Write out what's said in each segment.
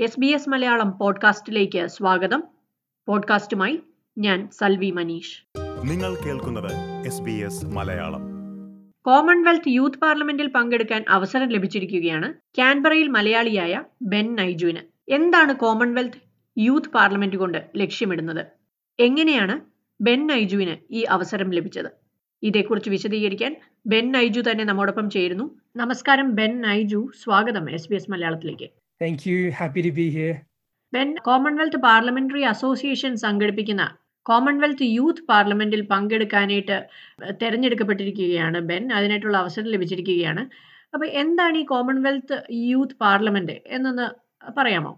S B S Malayalam പോഡ്കാസ്റ്റിലേക്ക് സ്വാഗതം. പോഡ്കാസ്റ്റുമായി ഞാൻ സൽവി മനീഷ്. നിങ്ങൾ കേൾക്കുന്നത് മലയാളം. കോമൺവെൽത്ത് യൂത്ത് പാർലമെന്റിൽ പങ്കെടുക്കാൻ അവസരം ലഭിച്ചിരിക്കുകയാണ് കാൻബറയിൽ മലയാളിയായ ബെൻ നൈജുവിന്. എന്താണ് കോമൺവെൽത്ത് യൂത്ത് പാർലമെന്റ് കൊണ്ട് ലക്ഷ്യമിടുന്നത്? എങ്ങനെയാണ് ബെൻ നൈജുവിന് ഈ അവസരം ലഭിച്ചത്? ഇതേക്കുറിച്ച് വിശദീകരിക്കാൻ ബെൻ നൈജു തന്നെ നമ്മോടൊപ്പം ചേരുന്നു. നമസ്കാരം ബെൻ നൈജു. സ്വാഗതം എസ് ബി എസ് മലയാളത്തിലേക്ക്. Thank you happy to be here Ben Commonwealth Parliamentary Association സംഘടിപ്പിക്കുന്ന കോമൺവെൽത്ത് യൂത്ത് പാർലമെന്റിൽ പങ്കെടുക്കാനായിട്ട് തെരഞ്ഞെടുക്കപ്പെട്ടിരിക്കുകയാണ് ബെൻ. അതിനായിട്ടുള്ള അവസരം ലഭിച്ചിരിക്കുകയാണ്. അപ്പൊ എന്താണ് ഈ കോമൺവെൽത്ത് യൂത്ത് പാർലമെന്റ് എന്നൊന്ന് പറയാമോ?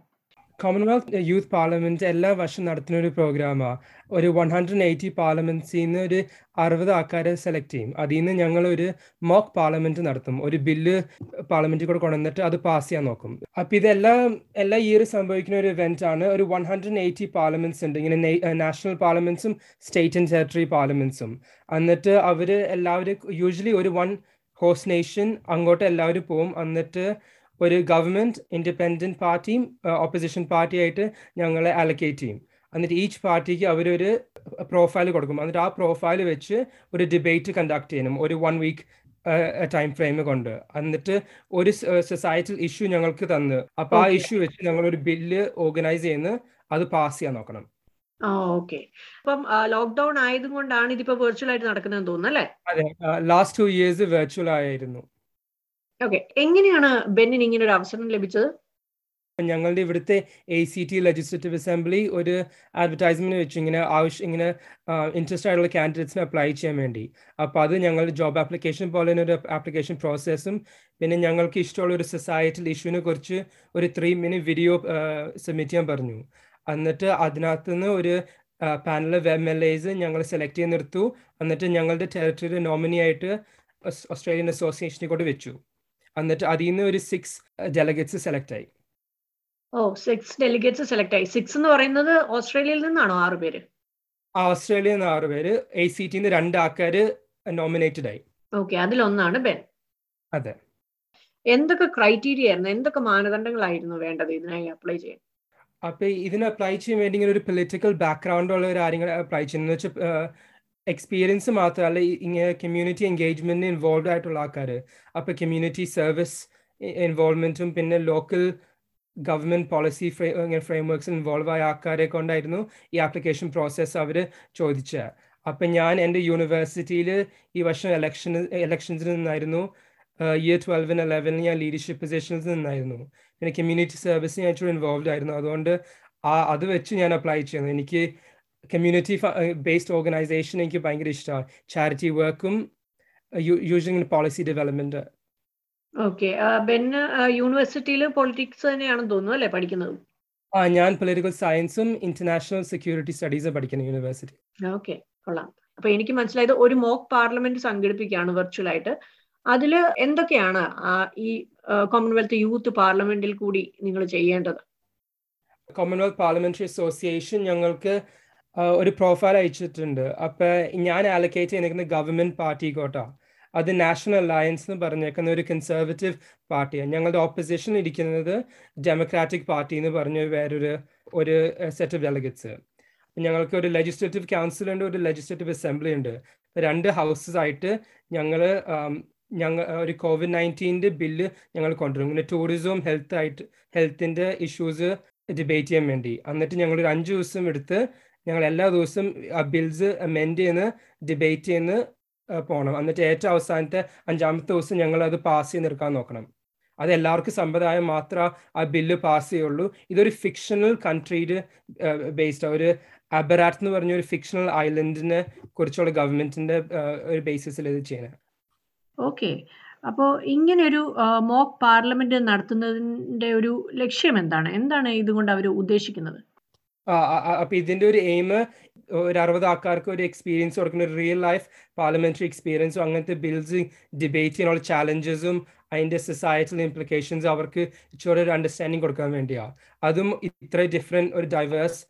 കോമൺവെൽത്ത് യൂത്ത് പാർലമെന്റ് എല്ലാ വർഷം നടത്തുന്ന ഒരു പ്രോഗ്രാമാണ് ഒരു വൺ ഹൺഡ്രഡ് എയ്റ്റി പാർലമെന്റ്സിൽ നിന്ന് ഒരു അറുപത് ആൾക്കാരെ സെലക്ട് ചെയ്യും. അതിൽ നിന്ന് ഞങ്ങൾ ഒരു മോക്ക് പാർലമെന്റ് നടത്തും. ഒരു ബില്ല് പാർലമെന്റിൽ കൂടെ കൊണ്ടുവന്നിട്ട് അത് പാസ് ചെയ്യാൻ നോക്കും. അപ്പം ഇതെല്ലാം എല്ലാ ഇയർ സംഭവിക്കുന്ന ഒരു ഇവന്റ് ആണ്. ഒരു വൺ ഹൺഡ്രഡ് എയ്റ്റി പാർലമെന്റ്സ് ഉണ്ട്. ഇങ്ങനെ നാഷണൽ പാർലമെന്റ്സും സ്റ്റേറ്റ് ആൻഡ് ടെറിട്ടറി പാർലമെന്റ്സും എന്നിട്ട് അവർ എല്ലാവരും യൂഷ്വലി ഒരു വൺ ഹോസ്റ്റ് നേഷൻ അങ്ങോട്ട് എല്ലാവരും പോവും. എന്നിട്ട് ഒരു ഗവൺമെന്റ് ഇൻഡിപെൻഡന്റ് പാർട്ടിയും ഓപ്പോസിഷൻ പാർട്ടിയായിട്ട് ഞങ്ങളെ അലക്കേറ്റ് ചെയ്യും. എന്നിട്ട് ഈച്ച് പാർട്ടിക്ക് അവരൊരു പ്രൊഫൈൽ കൊടുക്കും. എന്നിട്ട് ആ പ്രൊഫൈൽ വെച്ച് ഒരു ഡിബേറ്റ് കണ്ടക്ട് ചെയ്യണം. ഒരു വൺ വീക്ക് ടൈം ഫ്രെയിം കൊണ്ട്. എന്നിട്ട് ഒരു സൊസൈറ്റൽ ഇഷ്യൂ ഞങ്ങൾക്ക് തന്ന്. അപ്പൊ ആ ഇഷ്യൂ വെച്ച് ഞങ്ങൾ ഒരു ബില്ല് ഓർഗനൈസ് ചെയ്യുന്ന അത് പാസ് ചെയ്യാൻ നോക്കണം. ആ ഓക്കെ അപ്പം ലോക്ക്ഡൌൺ ആയതുകൊണ്ടാണ് ഇതിപ്പോ വെർച്വൽ ആയിട്ട് നടക്കുന്നതെന്ന് തോന്നുന്നു അല്ലേ? അതെ. ലാസ്റ്റ് ടു ഇയേഴ്സ് വെർച്വൽ ആയിരുന്നു. ഓക്കെ എങ്ങനെയാണ് ബെന്നിന് ഇങ്ങനെ ഒരു അവസരം ലഭിച്ചത്? ഞങ്ങളുടെ ഇവിടുത്തെ A C T legislative assembly ഒരു അഡ്വർടൈസ്മെന്റ് വെച്ച്. ഇങ്ങനെ ആവശ്യം ഇങ്ങനെ ഇൻട്രസ്റ്റ് ആയിട്ടുള്ള കാൻഡിഡേറ്റ്സിന് അപ്ലൈ ചെയ്യാൻ വേണ്ടി. അപ്പോൾ അത് ഞങ്ങൾ ജോബ് ആപ്ലിക്കേഷൻ പോലെ ഒരു ആപ്ലിക്കേഷൻ പ്രോസസ്സും പിന്നെ ഞങ്ങൾക്ക് ഇഷ്ടമുള്ള ഒരു സൊസൈറ്റൽ ഇഷ്യൂവിനെ കുറിച്ച് ഒരു ത്രീ മിനിറ്റ് വീഡിയോ സബ്മിറ്റ് ചെയ്യാൻ പറഞ്ഞു. എന്നിട്ട് അതിനകത്ത് നിന്ന് ഒരു പാനൽ എം എൽ എസ് ഞങ്ങൾ സെലക്ട് ചെയ്ത് നിർത്തു. എന്നിട്ട് ഞങ്ങളുടെ ടെറിട്ടറിയുടെ നോമിനി ആയിട്ട് ഓസ്ട്രേലിയൻ അസോസിയേഷനെ കൊണ്ട് വെച്ചു. എന്നിട്ട് അതിൽ നിന്ന് ഒരു സിക്സ് ഡെലഗേറ്റ്സ് സെലക്ട് ആയി. ഓ സിക്സ് ഡെലിഗേറ്റ്സ് സെലക്ട് ആയി. സിക്സ് എന്ന് പറയുന്നത് ഓസ്ട്രേലിയയിൽ നിന്നാണോ ആറ് പേര്? ഓസ്ട്രേലിയയിൽ നിന്ന് ആറ് പേര്. എ സി നിന്ന് രണ്ട് ആൾക്കാര് നോമിനേറ്റഡ് ആയി. ഓക്കെ അതിലൊന്നാണ് ബെൻ. അതെ. എന്തൊക്കെ ക്രൈറ്റീരിയ ആയിരുന്നു? എന്തൊക്കെ മാനദണ്ഡങ്ങളായിരുന്നു വേണ്ടത് ഇതിനായി അപ്ലൈ ചെയ്യാൻ? അപ്പൊ ഇതിന് അപ്ലൈ ചെയ്യാൻ വേണ്ടി ഇങ്ങനെ ഒരു പൊളിറ്റിക്കൽ ബാക്ക്ഗ്രൗണ്ട് ഉള്ള ഒരു ആരെങ്കിലും അപ്ലൈ ചെയ്യുന്നത് വെച്ചാൽ എക്സ്പീരിയൻസ് മാത്രമല്ല ഇങ്ങനെ കമ്മ്യൂണിറ്റി എൻഗേജ്മെന്റ് ഇൻവോൾവ് ആയിട്ടുള്ള ആൾക്കാർ അപ്പൊ കമ്മ്യൂണിറ്റി സർവീസ് ഇൻവോൾവ്മെന്റും പിന്നെ ലോക്കൽ ഗവൺമെന്റ് പോളിസി ഫ്രെയിംവർക്സിൽ ഇൻവോൾവ് ആയ ആൾക്കാരെ കൊണ്ടായിരുന്നു ഈ ആപ്ലിക്കേഷൻ പ്രോസസ്സ് അവർ ചോദിച്ചത് അപ്പൊ ഞാൻ എന്റെ യൂണിവേഴ്സിറ്റിയിൽ ഈ വർഷം എലക്ഷൻ എലക്ഷൻസിൽ നിന്നായിരുന്നു. ഇയർ ട്വൽവിന് ഇലവനിൽ ഞാൻ ലീഡർഷിപ്പ് പൊസിഷനിൽ നിന്നായിരുന്നു. പിന്നെ കമ്മ്യൂണിറ്റി സർവീസ് ഞാൻ ഇൻവോൾവ് ആയിരുന്നു. അതുകൊണ്ട് ആ അത് വെച്ച് ഞാൻ അപ്ലൈ ചെയ്യുന്നു എനിക്ക് കമ്മ്യൂണിറ്റി ബേസ്ഡ് ഓർഗനൈസേഷൻ എനിക്ക് ഭയങ്കര ഇഷ്ടമാണ് ചാരിറ്റി വർക്കും usually policy development okay Ben യൂണിവേഴ്സിറ്റിയിൽ പൊളിറ്റിക്സ് തന്നെയാണെന്ന് തോന്നുന്നു അല്ലേ പഠിക്കുന്നത്? ആ ഞാൻ പൊളിറ്റിക്കൽ സയൻസും ഇന്റർനാഷണൽ സെക്യൂരിറ്റി സ്റ്റഡീസ് പഠിക്കുന്ന യൂണിവേഴ്സിറ്റി ഓക്കെ കൊള്ളാം. അപ്പൊ എനിക്ക് മനസ്സിലായത് ഒരു മോക്ക് പാർലമെന്റ് സംഘടിപ്പിക്കുകയാണ് വെർച്വൽ ആയിട്ട് അതിൽ എന്തൊക്കെയാണ് ഈ കോമൺവെൽത്ത് യൂത്ത് പാർലമെന്റിൽ കൂടി നിങ്ങൾ ചെയ്യേണ്ടത്? കോമൺവെൽത്ത് പാർലമെന്ററി അസോസിയേഷൻ ഞങ്ങൾക്ക് ഒരു പ്രൊഫൈൽ അയച്ചിട്ടുണ്ട്. അപ്പൊ ഞാൻ അലക്കേറ്റ് ചെയ്തിരിക്കുന്ന ഗവൺമെന്റ് പാർട്ടി പാർട്ടിക്കോട്ടാ അത് നാഷണൽ അലയൻസ് എന്ന് പറഞ്ഞേക്കുന്ന ഒരു കൺസർവേറ്റീവ് പാർട്ടിയാണ് ഞങ്ങളുടെ ഓപ്പോസിഷൻ ഇരിക്കുന്നത് ഡെമോക്രാറ്റിക് പാർട്ടി എന്ന് പറഞ്ഞ വേറൊരു ഒരു സെറ്റ് ഓഫ് ഡെലഗറ്റ്സ് ഞങ്ങൾക്ക് ഒരു ലെജിസ്ലേറ്റീവ് കൗൺസിൽ ഉണ്ട് ഒരു ലെജിസ്ലേറ്റീവ് അസംബ്ലി ഉണ്ട്. രണ്ട് ഹൗസസ് ആയിട്ട് ഞങ്ങൾ ഞങ്ങൾ ഒരു കോവിഡ് നയന്റീന്റെ ബില്ല് ഞങ്ങൾ കൊണ്ടുവരും. പിന്നെ ടൂറിസവും ഹെൽത്ത് ആയിട്ട് ഹെൽത്തിന്റെ ഇഷ്യൂസ് ഡിബേറ്റ് ചെയ്യാൻ വേണ്ടി. എന്നിട്ട് ഞങ്ങൾ ഒരു അഞ്ച് ദിവസം എടുത്ത് ഞങ്ങൾ എല്ലാ ദിവസവും ആ ബിൽസ് അമെൻഡ് ചെയ്യുന്ന ഡിബേറ്റ് ചെയ്യുന്ന പോകണം. എന്നിട്ട് ഏറ്റവും അവസാനത്തെ അഞ്ചാമത്തെ ദിവസം ഞങ്ങൾ അത് പാസ് ചെയ്ത് നിൽക്കാൻ നോക്കണം. അത് എല്ലാവർക്കും സമ്പ്രദായം മാത്രം ആ ബില്ല് പാസ് ചെയ്യുള്ളൂ. ഇതൊരു ഫിക്ഷണൽ കൺട്രിയിൽ ബേസ്ഡ് ഒരു അബറാറ്റ് എന്ന് പറഞ്ഞ ഒരു ഫിക്ഷണൽ ഐലൻഡിനെ കുറിച്ചുള്ള ഗവൺമെന്റിന്റെ ഒരു ബേസിസിൽ ഇത് ചെയ്യണം ഓക്കെ അപ്പോ ഇങ്ങനെ ഒരു മോക്ക് പാർലമെന്റ് നടത്തുന്നതിന്റെ ഒരു ലക്ഷ്യം എന്താണ്? എന്താണ് ഇതുകൊണ്ട് അവർ ഉദ്ദേശിക്കുന്നത്? അപ്പൊ ഇതിന്റെ ഒരു എയിം ഒരു അറുപത് ആൾക്കാർക്ക് ഒരു എക്സ്പീരിയൻസ് കൊടുക്കുന്ന ഒരു റിയൽ ലൈഫ് പാർലമെന്ററി എക്സ്പീരിയൻസും അങ്ങനത്തെ ബിൽസ് ഡിബേറ്റ് ചെയ്യാനുള്ള ചാലഞ്ചസും അതിന്റെ സൊസൈറ്റൽ ഇംപ്ലിക്കേഷൻസ് അവർക്ക് ഇച്ചിരി ഒരു അണ്ടർസ്റ്റാൻഡിങ് കൊടുക്കാൻ വേണ്ടിയാണ് അതും ഇത്ര ഡിഫറെന്റ് ഒരു ഡൈവേഴ്സ്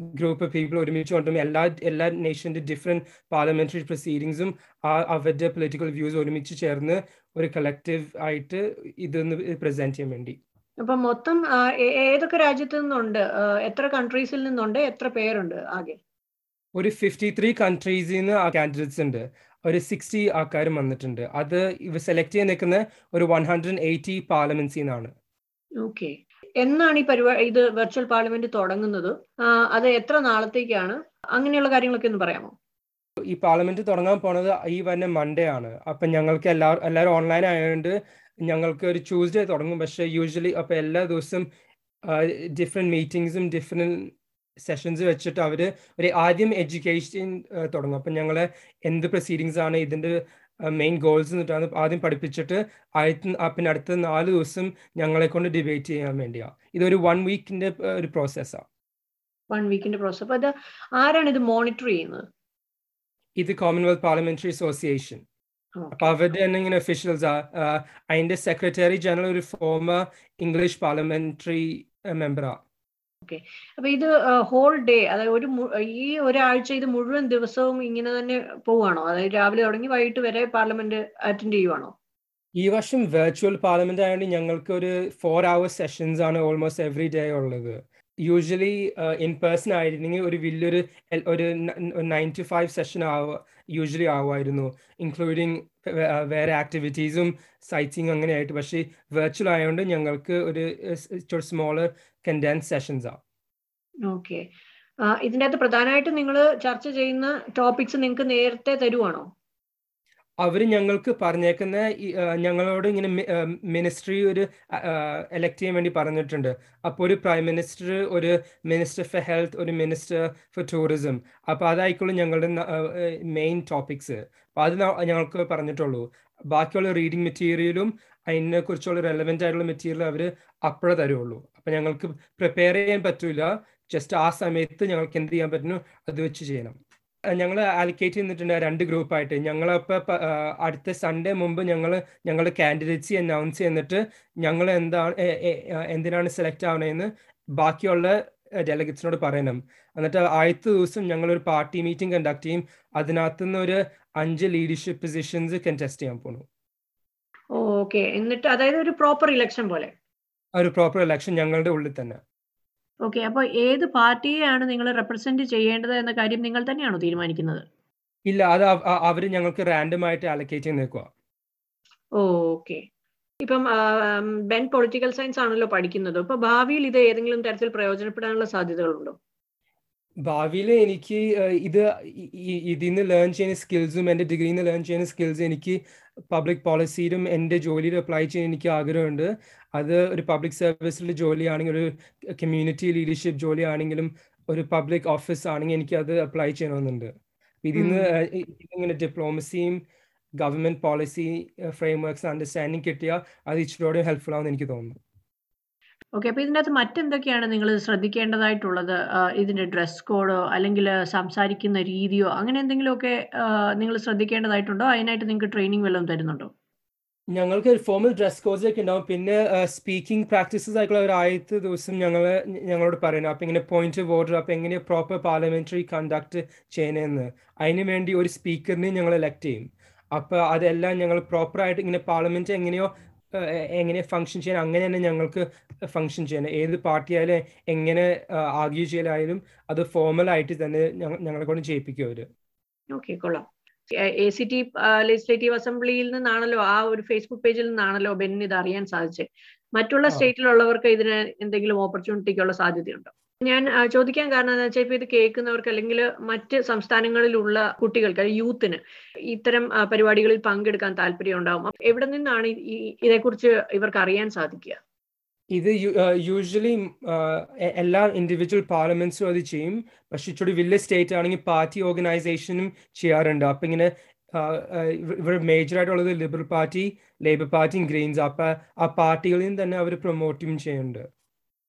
ഗ്രൂപ്പ് പീപ്പിൾ ഒരുമിച്ച് കൊണ്ടുവരും എല്ലാ എല്ലാ നേഷന്റെ ഡിഫറെന്റ് പാർലമെന്ററി പ്രൊസീഡിങ്സും ആ അവരുടെ പൊളിറ്റിക്കൽ വ്യൂസ് ഒരുമിച്ച് ചേർന്ന് ഒരു കളക്റ്റീവ് ആയിട്ട് ഇതൊന്ന് പ്രസന്റ് ചെയ്യാൻ വേണ്ടി. അപ്പം മൊത്തം ഏതൊക്കെ രാജ്യത്ത് നിന്നുണ്ട്? എത്ര കൺട്രീസിൽ നിന്നുണ്ട്? എത്ര പേരുണ്ട് ആകെ? ഒരു ഫിഫ്റ്റി ത്രീ കൺട്രീസിൽ നിന്ന് കാൻഡിഡേറ്റ്സ് ഉണ്ട്. ഒരു സിക്സ്റ്റി ആൾക്കാരും വന്നിട്ടുണ്ട്. അത് ഇവ സെലക്ട് ചെയ്ത് നിൽക്കുന്ന ഒരു വൺ ഹൺഡ്രഡ് എയ്റ്റി പാർലമെന്റ്സിൽ നിന്നാണ് ഓക്കെ. എന്നാണ് ഈ പരിപാടി ഇത് വെർച്വൽ പാർലമെന്റ് തുടങ്ങുന്നത്? അത് എത്ര നാളത്തേക്കാണ്? അങ്ങനെയുള്ള കാര്യങ്ങളൊക്കെ ഒന്ന് പറയാമോ? ഈ പാർലമെന്റ് തുടങ്ങാൻ പോണത് ഈ വരുന്ന മൺഡേ ആണ്. അപ്പം ഞങ്ങൾക്ക് എല്ലാവർക്കും എല്ലാവരും ഓൺലൈൻ ആയതുകൊണ്ട് ഞങ്ങൾക്ക് ഒരു ട്യൂസ്ഡേ തുടങ്ങും. പക്ഷേ യൂഷ്വലി അപ്പോൾ എല്ലാ ദിവസവും ഡിഫറെന്റ് മീറ്റിങ്സും ഡിഫറെന്റ് സെഷൻസ് വെച്ചിട്ട് അവർ ഒരു ആദ്യം എഡ്യൂക്കേഷൻ തുടങ്ങും. അപ്പം ഞങ്ങളെ എന്ത് പ്രൊസീഡിങ്സ് ആണ് ഇതിന്റെ മെയിൻ ഗോൾസ് എന്നിട്ടാണ് ആദ്യം പഠിപ്പിച്ചിട്ട് ആദ്യത്തെ പിന്നെ അടുത്ത നാല് ദിവസം ഞങ്ങളെ കൊണ്ട് ഡിബേറ്റ് ചെയ്യാൻ വേണ്ടിയാണ് ഇതൊരു വൺ വീക്കിന്റെ ഒരു പ്രോസസ്സാണ് വൺ വീക്കിന്റെ പ്രോസസ് അപ്പൊ ആരാണ് ഇത് മോണിറ്റർ ചെയ്യുന്നത്? ഇത് കോമൺവെൽത്ത് പാർലമെന്ററി അസോസിയേഷൻ അപ്പൊ അവരുടെ തന്നെ ഇങ്ങനെ ഒഫീഷ്യൽസ് അതിന്റെ സെക്രട്ടറി ജനറൽ ഒരു ഫോമർ ഇംഗ്ലീഷ് പാർലമെന്ററി മെമ്പറാ അപ്പൊ ഇത് ഹോൾ ഡേ അതായത് ഒരു ഈ ഒരാഴ്ച ഇത് മുഴുവൻ ദിവസവും ഇങ്ങനെ തന്നെ പോവാണോ അതായത് രാവിലെ തുടങ്ങി വൈകിട്ട് വരെ പാർലമെന്റ് അറ്റൻഡ് ചെയ്യുവാണോ? ഈ വർഷം വെർച്വൽ പാർലമെന്റ് ആയതുകൊണ്ട് ഞങ്ങൾക്ക് ഒരു ഫോർ അവേഴ്സ് സെഷൻസ് ആണ് ഓൾമോസ്റ്റ് എവറി ഡേ ഉള്ളത്. യൂഷ്വലി ഇൻ പേഴ്സൺ ആയിരുന്നെങ്കിൽ ഒരു വലിയൊരു ഒരു നയൻ ടു ഫൈവ് സെഷൻ ആവുക യൂഷ്വലി ആവുമായിരുന്നു. ഇൻക്ലൂഡിങ് വേറെ ആക്ടിവിറ്റീസും സൈറ്റിങ് അങ്ങനെയായിട്ട് പക്ഷേ വെർച്വൽ ആയതുകൊണ്ട് ഞങ്ങൾക്ക് ഒരു സ്മോളർ കണ്ടൻസ് സെഷൻസ് ആണ് ഓക്കെ ഇതിന്റെ അകത്ത് പ്രധാനമായിട്ടും നിങ്ങൾ ചർച്ച ചെയ്യുന്ന ടോപ്പിക്സ് നിങ്ങൾക്ക് നേരത്തെ തരുവാണോ? അവർ ഞങ്ങൾക്ക് പറഞ്ഞേക്കുന്ന ഞങ്ങളോട് ഇങ്ങനെ മിനിസ്ട്രി ഒരു എലക്ട് ചെയ്യാൻ വേണ്ടി പറഞ്ഞിട്ടുണ്ട്. അപ്പോൾ ഒരു പ്രൈം മിനിസ്റ്റർ ഒരു മിനിസ്റ്റർ ഫോർ ഹെൽത്ത് ഒരു മിനിസ്റ്റർ ഫോർ ടൂറിസം അപ്പോൾ അതായിക്കോളും ഞങ്ങളുടെ മെയിൻ ടോപ്പിക്സ് അപ്പോൾ അത് ഞങ്ങൾക്ക് പറഞ്ഞിട്ടുള്ളൂ. ബാക്കിയുള്ള റീഡിങ് മെറ്റീരിയലും അതിനെ കുറിച്ചുള്ള റെലവെന്റ് ആയിട്ടുള്ള മെറ്റീരിയൽ അവർ അപ്പോഴേ തരുള്ളൂ. അപ്പോൾ ഞങ്ങൾക്ക് പ്രിപ്പയർ ചെയ്യാൻ പറ്റില്ല ജസ്റ്റ് ആ സമയത്ത് ഞങ്ങൾക്ക് എന്ത് ചെയ്യാൻ പറ്റുന്നു അത് വെച്ച് ചെയ്യണം. ഞങ്ങൾ അലക്കേറ്റ് ചെയ്തിട്ടുണ്ട് രണ്ട് ഗ്രൂപ്പായിട്ട് ഞങ്ങളപ്പോൾ അടുത്ത സൺഡേ മുമ്പ് ഞങ്ങൾ ഞങ്ങളുടെ കാൻഡിഡേറ്റ്സി അനൗൺസ് ചെയ്തിട്ട് ഞങ്ങൾ എന്താണ് എന്തിനാണ് സെലക്ട് ആവണതെന്ന് ബാക്കിയുള്ള ഡെലിഗറ്റ്സിനോട് പറയണം. എന്നിട്ട് ആദ്യത്തെ ദിവസം ഞങ്ങളൊരു പാർട്ടി മീറ്റിംഗ് കണ്ടക്ട് ചെയ്യും. അതിനകത്ത് നിന്ന് ഒരു അഞ്ച് ലീഡർഷിപ്പ് പൊസിഷൻസ് കണ്ടസ്റ്റ് ചെയ്യാൻ പോണു. ഓക്കെ എന്നിട്ട് അതായത് ഒരു പ്രോപ്പർ ഇലക്ഷൻ പോലെ. ഒരു പ്രോപ്പർ ഇലക്ഷൻ ഞങ്ങളുടെ ഉള്ളിൽ തന്നെ. ഓക്കെ അപ്പോൾ ഏത് പാർട്ടിയെയാണ് നിങ്ങൾ റെപ്രസെന്റ് ചെയ്യേണ്ടത് എന്ന കാര്യം നിങ്ങൾ തന്നെയാണോ തീരുമാനിക്കുന്നത്? ഇല്ല അത് അവർ ഞങ്ങൾക്ക് റാൻഡം ആയിട്ട് അലക്കേറ്റ് ചെയ്ത് നിൽക്കുക ഓക്കെ. ഇപ്പം ബെൻ പൊളിറ്റിക്കൽ സയൻസ് ആണല്ലോ പഠിക്കുന്നത്. അപ്പൊ ഭാവിയിൽ ഇത് ഏതെങ്കിലും തരത്തിൽ പ്രയോജനപ്പെടാനുള്ള സാധ്യതകളുണ്ടോ? ഭാവിയിൽ എനിക്ക് ഇത് ഇതിൽ നിന്ന് ലേൺ ചെയ്യുന്ന സ്കിൽസും എന്റെ ഡിഗ്രിയിൽ നിന്ന് ലേൺ ചെയ്യുന്ന സ്കിൽസ് എനിക്ക് പബ്ലിക് പോളിസിയിലും എന്റെ ജോലിയിലും അപ്ലൈ ചെയ്യാൻ എനിക്ക് ആഗ്രഹമുണ്ട്. അത് ഒരു പബ്ലിക് സർവീസിൽ ജോലിയാണെങ്കിൽ ഒരു കമ്മ്യൂണിറ്റി ലീഡർഷിപ്പ് ജോലിയാണെങ്കിലും ഒരു പബ്ലിക് ഓഫീസ് ആണെങ്കിൽ എനിക്ക് അത് അപ്ലൈ ചെയ്യണമെന്നുണ്ട്. ഇതിൽ നിന്ന് ഡിപ്ലോമസിയും ഗവൺമെന്റ് പോളിസി ഫ്രെയിംവർക്സ് അണ്ടർസ്റ്റാൻഡിങ് കിട്ടിയാൽ അത് ഇച്ചിരി ഹെൽപ്ഫുൾ ആവുമെന്ന് എനിക്ക് തോന്നുന്നു. ഓക്കെ അപ്പൊ ഇതിന്റെ അകത്ത് മറ്റെന്തൊക്കെയാണ് നിങ്ങൾ ശ്രദ്ധിക്കേണ്ടതായിട്ടുള്ളത്? ഇതിന്റെ ഡ്രസ് കോഡോ അല്ലെങ്കിൽ സംസാരിക്കുന്ന രീതിയോ അങ്ങനെ എന്തെങ്കിലുമൊക്കെ നിങ്ങൾ ശ്രദ്ധിക്കേണ്ടതായിട്ടുണ്ടോ? അതിനായിട്ട് നിങ്ങൾക്ക് ട്രെയിനിങ് വല്ലതും തരുന്നുണ്ടോ? ഞങ്ങൾക്ക് ഒരു ഫോമൽ ഡ്രസ് കോഡ്സ് ഒക്കെ ഉണ്ടാവും. പിന്നെ സ്പീക്കിംഗ് പ്രാക്ടീസസ് ആയിട്ടുള്ള ഒരു ആദ്യത്തെ ദിവസം ഞങ്ങൾ ഞങ്ങളോട് പറയുന്നു അപ്പം ഇങ്ങനെ പോയിന്റ് ഓഫ് ഓർഡർ അപ്പം എങ്ങനെ പ്രോപ്പർ പാർലമെന്ററി കണ്ടക്ട് ചെയ്യണമെന്ന് അതിന് വേണ്ടി ഒരു സ്പീക്കറിനെ ഞങ്ങൾ എലക്ട് ചെയ്യും. അപ്പോൾ അതെല്ലാം ഞങ്ങൾ പ്രോപ്പറായിട്ട് ഇങ്ങനെ പാർലമെന്റ് എങ്ങനെയോ എങ്ങനെ ഫങ്ഷൻ ചെയ്യാൻ അങ്ങനെ തന്നെ ഞങ്ങൾക്ക് ഫങ്ഷൻ ചെയ്യണം ഏത് പാർട്ടി ആയാലും എങ്ങനെ ആർഗ്യൂ ചെയ്യലായാലും അത് ഫോർമൽ ആയിട്ട് തന്നെ ഞങ്ങളെ കൊണ്ട് ചെയ്യിപ്പിക്കും അവർ. ഓക്കെ കൊള്ളാം. എ സി ടി ലെജിസ്ലേറ്റീവ് അസംബ്ലിയിൽ നിന്നാണല്ലോ ആ ഒരു ഫേസ്ബുക്ക് പേജിൽ നിന്നാണല്ലോ ബെന്നിന് ഇത് അറിയാൻ സാധിച്ചത് മറ്റുള്ള സ്റ്റേറ്റിലുള്ളവർക്ക് ഇതിന് എന്തെങ്കിലും ഓപ്പർച്യൂണിറ്റിക്കുള്ള സാധ്യതയുണ്ടോ? ഞാൻ ചോദിക്കാൻ കാരണം എന്താ വെച്ചാൽ ഇപ്പൊ ഇത് കേൾക്കുന്നവർക്ക് അല്ലെങ്കിൽ മറ്റ് സംസ്ഥാനങ്ങളിലുള്ള കുട്ടികൾക്ക് യൂത്തിന് ഇത്തരം പരിപാടികളിൽ പങ്കെടുക്കാൻ താല്പര്യം ഉണ്ടാവും. എവിടെ നിന്നാണ് ഈ- ഇതേക്കുറിച്ച് ഇവർക്ക് അറിയാൻ സാധിക്കുക? ഇത് യൂഷ്വലി എല്ലാ ഇൻഡിവിജ്വൽ പാർലമെന്റ്സും അത് ചെയ്യും. പക്ഷെ ഇച്ചിരി വലിയ സ്റ്റേറ്റ് ആണെങ്കിൽ പാർട്ടി ഓർഗനൈസേഷനും ചെയ്യാറുണ്ട്. അപ്പൊ ഇങ്ങനെ ഇവിടെ മേജർ ആയിട്ടുള്ളത് ലിബറൽ പാർട്ടി ലേബർ പാർട്ടിയും ഗ്രീൻസ് അപ്പൊ ആ പാർട്ടികളിൽ നിന്ന് തന്നെ അവർ പ്രൊമോട്ടും ചെയ്യുന്നുണ്ട്.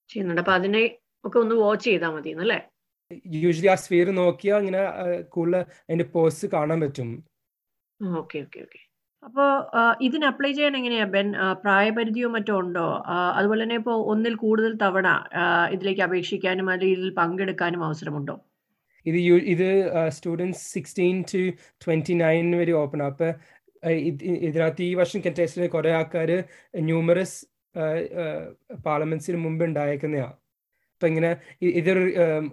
ചെയ്യുന്നുണ്ട്. അപ്പൊ അതിനെ ഒക്കെ ഒന്ന് വാച്ച് ചെയ്താൽ മതി അല്ലേ? യൂഷ്വലി ആ സ്ഫിയർ നോക്കിയാൽ ഇങ്ങനെ കൂടുതൽ അതിന്റെ പോസ്റ്റ് കാണാൻ പറ്റും. ഓക്കെ ഓക്കെ ഓക്കെ അപ്പോൾ ഇതിന് അപ്ലൈ ചെയ്യാൻ എങ്ങനെയാ? ബെൻ പ്രായപരിധിയോ മറ്റോ ഉണ്ടോ? അതുപോലെ തന്നെ ഇപ്പോൾ ഒന്നിൽ കൂടുതൽ തവണ ഇതിലേക്ക് അപേക്ഷിക്കാനും അല്ലെങ്കിൽ ഇതിൽ പങ്കെടുക്കാനും അവസരമുണ്ടോ? ഇത് ഇത് students sixteen to twenty nine വരെ ഓപ്പൺ അപ്പം ഇതിനകത്ത് ഈ വർഷം കണ്ടസ്റ്റിലെ കുറെ ആൾക്കാർ ന്യൂമറസ് പാർലമെന്റ്സിന് മുമ്പ് ഉണ്ടായേക്കുന്നതാണ് അപ്പം ഇങ്ങനെ ഇതൊരു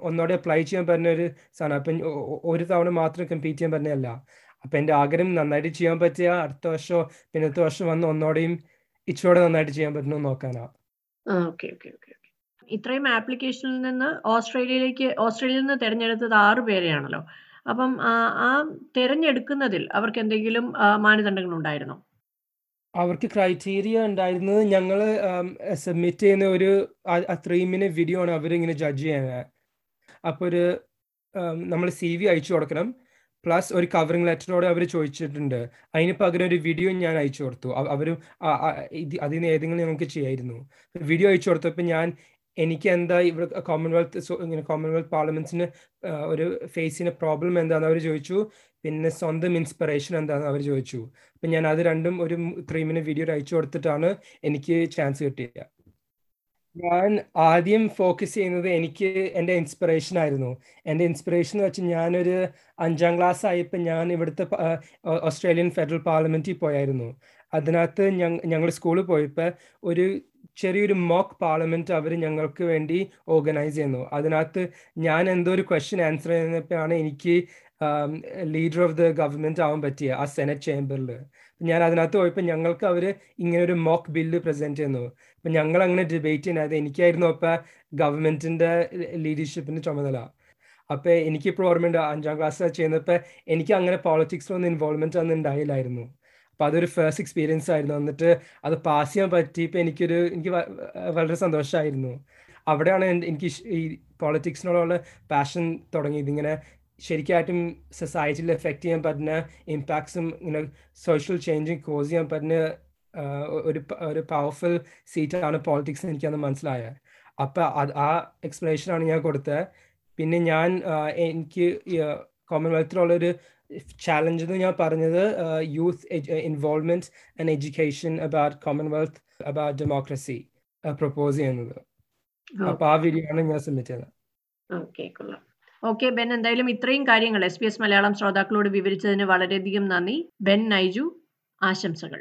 ഒന്നോടെ അപ്ലൈ ചെയ്യാൻ പറ്റുന്ന ഒരു സാധനം അപ്പം ഒരു തവണ മാത്രം കമ്പീറ്റ് ചെയ്യാൻ പറ്റുന്നതല്ല അപ്പം എന്റെ ആഗ്രഹം നന്നായിട്ട് ചെയ്യാൻ പറ്റിയ അടുത്ത വർഷമോ പിന്നത്തെ വർഷം വന്ന് ഒന്നോടെയും ഇച്ചിരൂടെ നന്നായിട്ട് ചെയ്യാൻ പറ്റുന്നു നോക്കാനാ. ഇത്രയും ആപ്ലിക്കേഷനിൽ നിന്ന് ഓസ്ട്രേലിയയിലേക്ക് ഓസ്ട്രേലിയയിൽ നിന്ന് തിരഞ്ഞെടുത്തത് ആറ് പേരെയാണല്ലോ. അപ്പം ആ തിരഞ്ഞെടുക്കുന്നതിൽ അവർക്ക് എന്തെങ്കിലും മാനദണ്ഡങ്ങൾ ഉണ്ടായിരുന്നോ അവർക്ക് ക്രൈറ്റീരിയ ഉണ്ടായിരുന്നത് ഞങ്ങൾ സബ്മിറ്റ് ചെയ്യുന്ന ഒരു ത്രീ വീഡിയോ ആണ് അവരിങ്ങനെ ജഡ്ജ് ചെയ്യുന്നത്. അപ്പോൾ ഒരു നമ്മൾ സി വി അയച്ചു കൊടുക്കണം. പ്ലസ് ഒരു കവറിംഗ് ലെറ്ററോടെ അവർ ചോദിച്ചിട്ടുണ്ട്. അതിന് പകരം ഒരു വീഡിയോ ഞാൻ അയച്ചു കൊടുത്തു. അവർ അതിന് ഏതെങ്കിലും ഞങ്ങൾക്ക് ചെയ്യായിരുന്നു. വീഡിയോ അയച്ചു കൊടുത്തപ്പോൾ ഞാൻ എനിക്ക് എന്താ ഇവിടെ കോമൺവെൽത്ത് ഇങ്ങനെ കോമൺവെൽത്ത് പാർലമെന്റ്സിന് ഒരു ഫേസ് ചെയ്യുന്ന പ്രോബ്ലം എന്താണെന്ന് അവർ ചോദിച്ചു. പിന്നെ സ്വന്തം ഇൻസ്പിറേഷൻ എന്താണെന്ന് അവർ ചോദിച്ചു. അപ്പൊ ഞാൻ അത് രണ്ടും ഒരു ത്രീ മിനിറ്റ് വീഡിയോ അയച്ചു കൊടുത്തിട്ടാണ് എനിക്ക് ചാൻസ് കിട്ടിയത്. ഞാൻ ആദ്യം ഫോക്കസ് ചെയ്യുന്നത് എനിക്ക് എന്റെ ഇൻസ്പിറേഷൻ ആയിരുന്നു. എന്റെ ഇൻസ്പിറേഷൻ എന്ന് വെച്ചാൽ ഞാനൊരു അഞ്ചാം ക്ലാസ് ആയപ്പോൾ ഞാൻ ഇവിടുത്തെ ഓസ്ട്രേലിയൻ ഫെഡറൽ പാർലമെന്റിൽ പോയായിരുന്നു. അതിനകത്ത് ഞങ്ങൾ സ്കൂളിൽ പോയപ്പോൾ ഒരു ചെറിയൊരു മോക്ക് പാർലമെന്റ് അവർ ഞങ്ങൾക്ക് വേണ്ടി ഓർഗനൈസ് ചെയ്യുന്നു. അതിനകത്ത് ഞാൻ എന്തോ ഒരു ക്വസ്റ്റ്യൻ ആൻസർ ചെയ്യുന്നപ്പോഴാണ് എനിക്ക് ലീഡർ ഓഫ് ദ ഗവൺമെന്റ് ആവാൻ പറ്റിയ ആ സെനറ്റ് ചേംബറിൽ ഞാൻ അതിനകത്ത് പോയപ്പോൾ ഞങ്ങൾക്ക് അവർ ഇങ്ങനെ ഒരു മോക്ക് ബില്ല് പ്രസന്റ് ചെയ്യുന്നു. അപ്പം ഞങ്ങൾ അങ്ങനെ ഡിബേറ്റ് ചെയ്യുന്നത് എനിക്കായിരുന്നു അപ്പോൾ ഗവൺമെന്റിന്റെ ലീഡർഷിപ്പിന്റെ ചുമതല. അപ്പോൾ എനിക്കിപ്പോൾ ഓർമ്മയുണ്ട് അഞ്ചാം ക്ലാസ് ചെയ്യുന്നപ്പോൾ എനിക്ക് അങ്ങനെ പോളിറ്റിക്സിലൊന്നും ഇൻവോൾവ്മെന്റ് ഒന്നും ഉണ്ടായില്ലായിരുന്നു അപ്പോൾ അതൊരു ഫേസ്റ്റ് എക്സ്പീരിയൻസ് ആയിരുന്നു. എന്നിട്ട് അത് പാസ് ചെയ്യാൻ പറ്റിയപ്പോൾ എനിക്കൊരു എനിക്ക് വളരെ സന്തോഷമായിരുന്നു അവിടെയാണ് എനിക്ക് ഈ പോളിറ്റിക്സിനോടുള്ള പാഷൻ തുടങ്ങിയത്. ഇങ്ങനെ ശരിക്കായിട്ടും സൊസൈറ്റിയിൽ എഫക്റ്റ് ചെയ്യാൻ പറ്റുന്ന ഇമ്പാക്ട്സും ഇങ്ങനെ സോഷ്യൽ ചേഞ്ചും കോസ് ചെയ്യാൻ പറ്റുന്ന ഒരു ഒരു പവർഫുൾ സീറ്റാണ് പോളിറ്റിക്സ് എനിക്കന്ന് മനസ്സിലായത് അപ്പം അത് ആ എക്സ്പ്ലനേഷനാണ് ഞാൻ കൊടുത്തത് പിന്നെ ഞാൻ എനിക്ക് കോമൺവെൽത്തിലുള്ളൊരു ചാലഞ്ച് എന്ന് ഞാൻ പറഞ്ഞത് youth involvement and education about Commonwealth about democracy propose ചെയ്യുന്നത്. അപ്പൊ ആ വീഡിയോ ആണ് ഞാൻ സബ്മിറ്റ് ചെയ്തത്. ഓക്കെ ബെൻ എന്തായാലും ഇത്രയും കാര്യങ്ങൾ എസ് ബി എസ് മലയാളം ശ്രോതാക്കളോട് വിവരിച്ചതിന് വളരെയധികം നന്ദി. ബെൻ നൈജു ആശംസകൾ.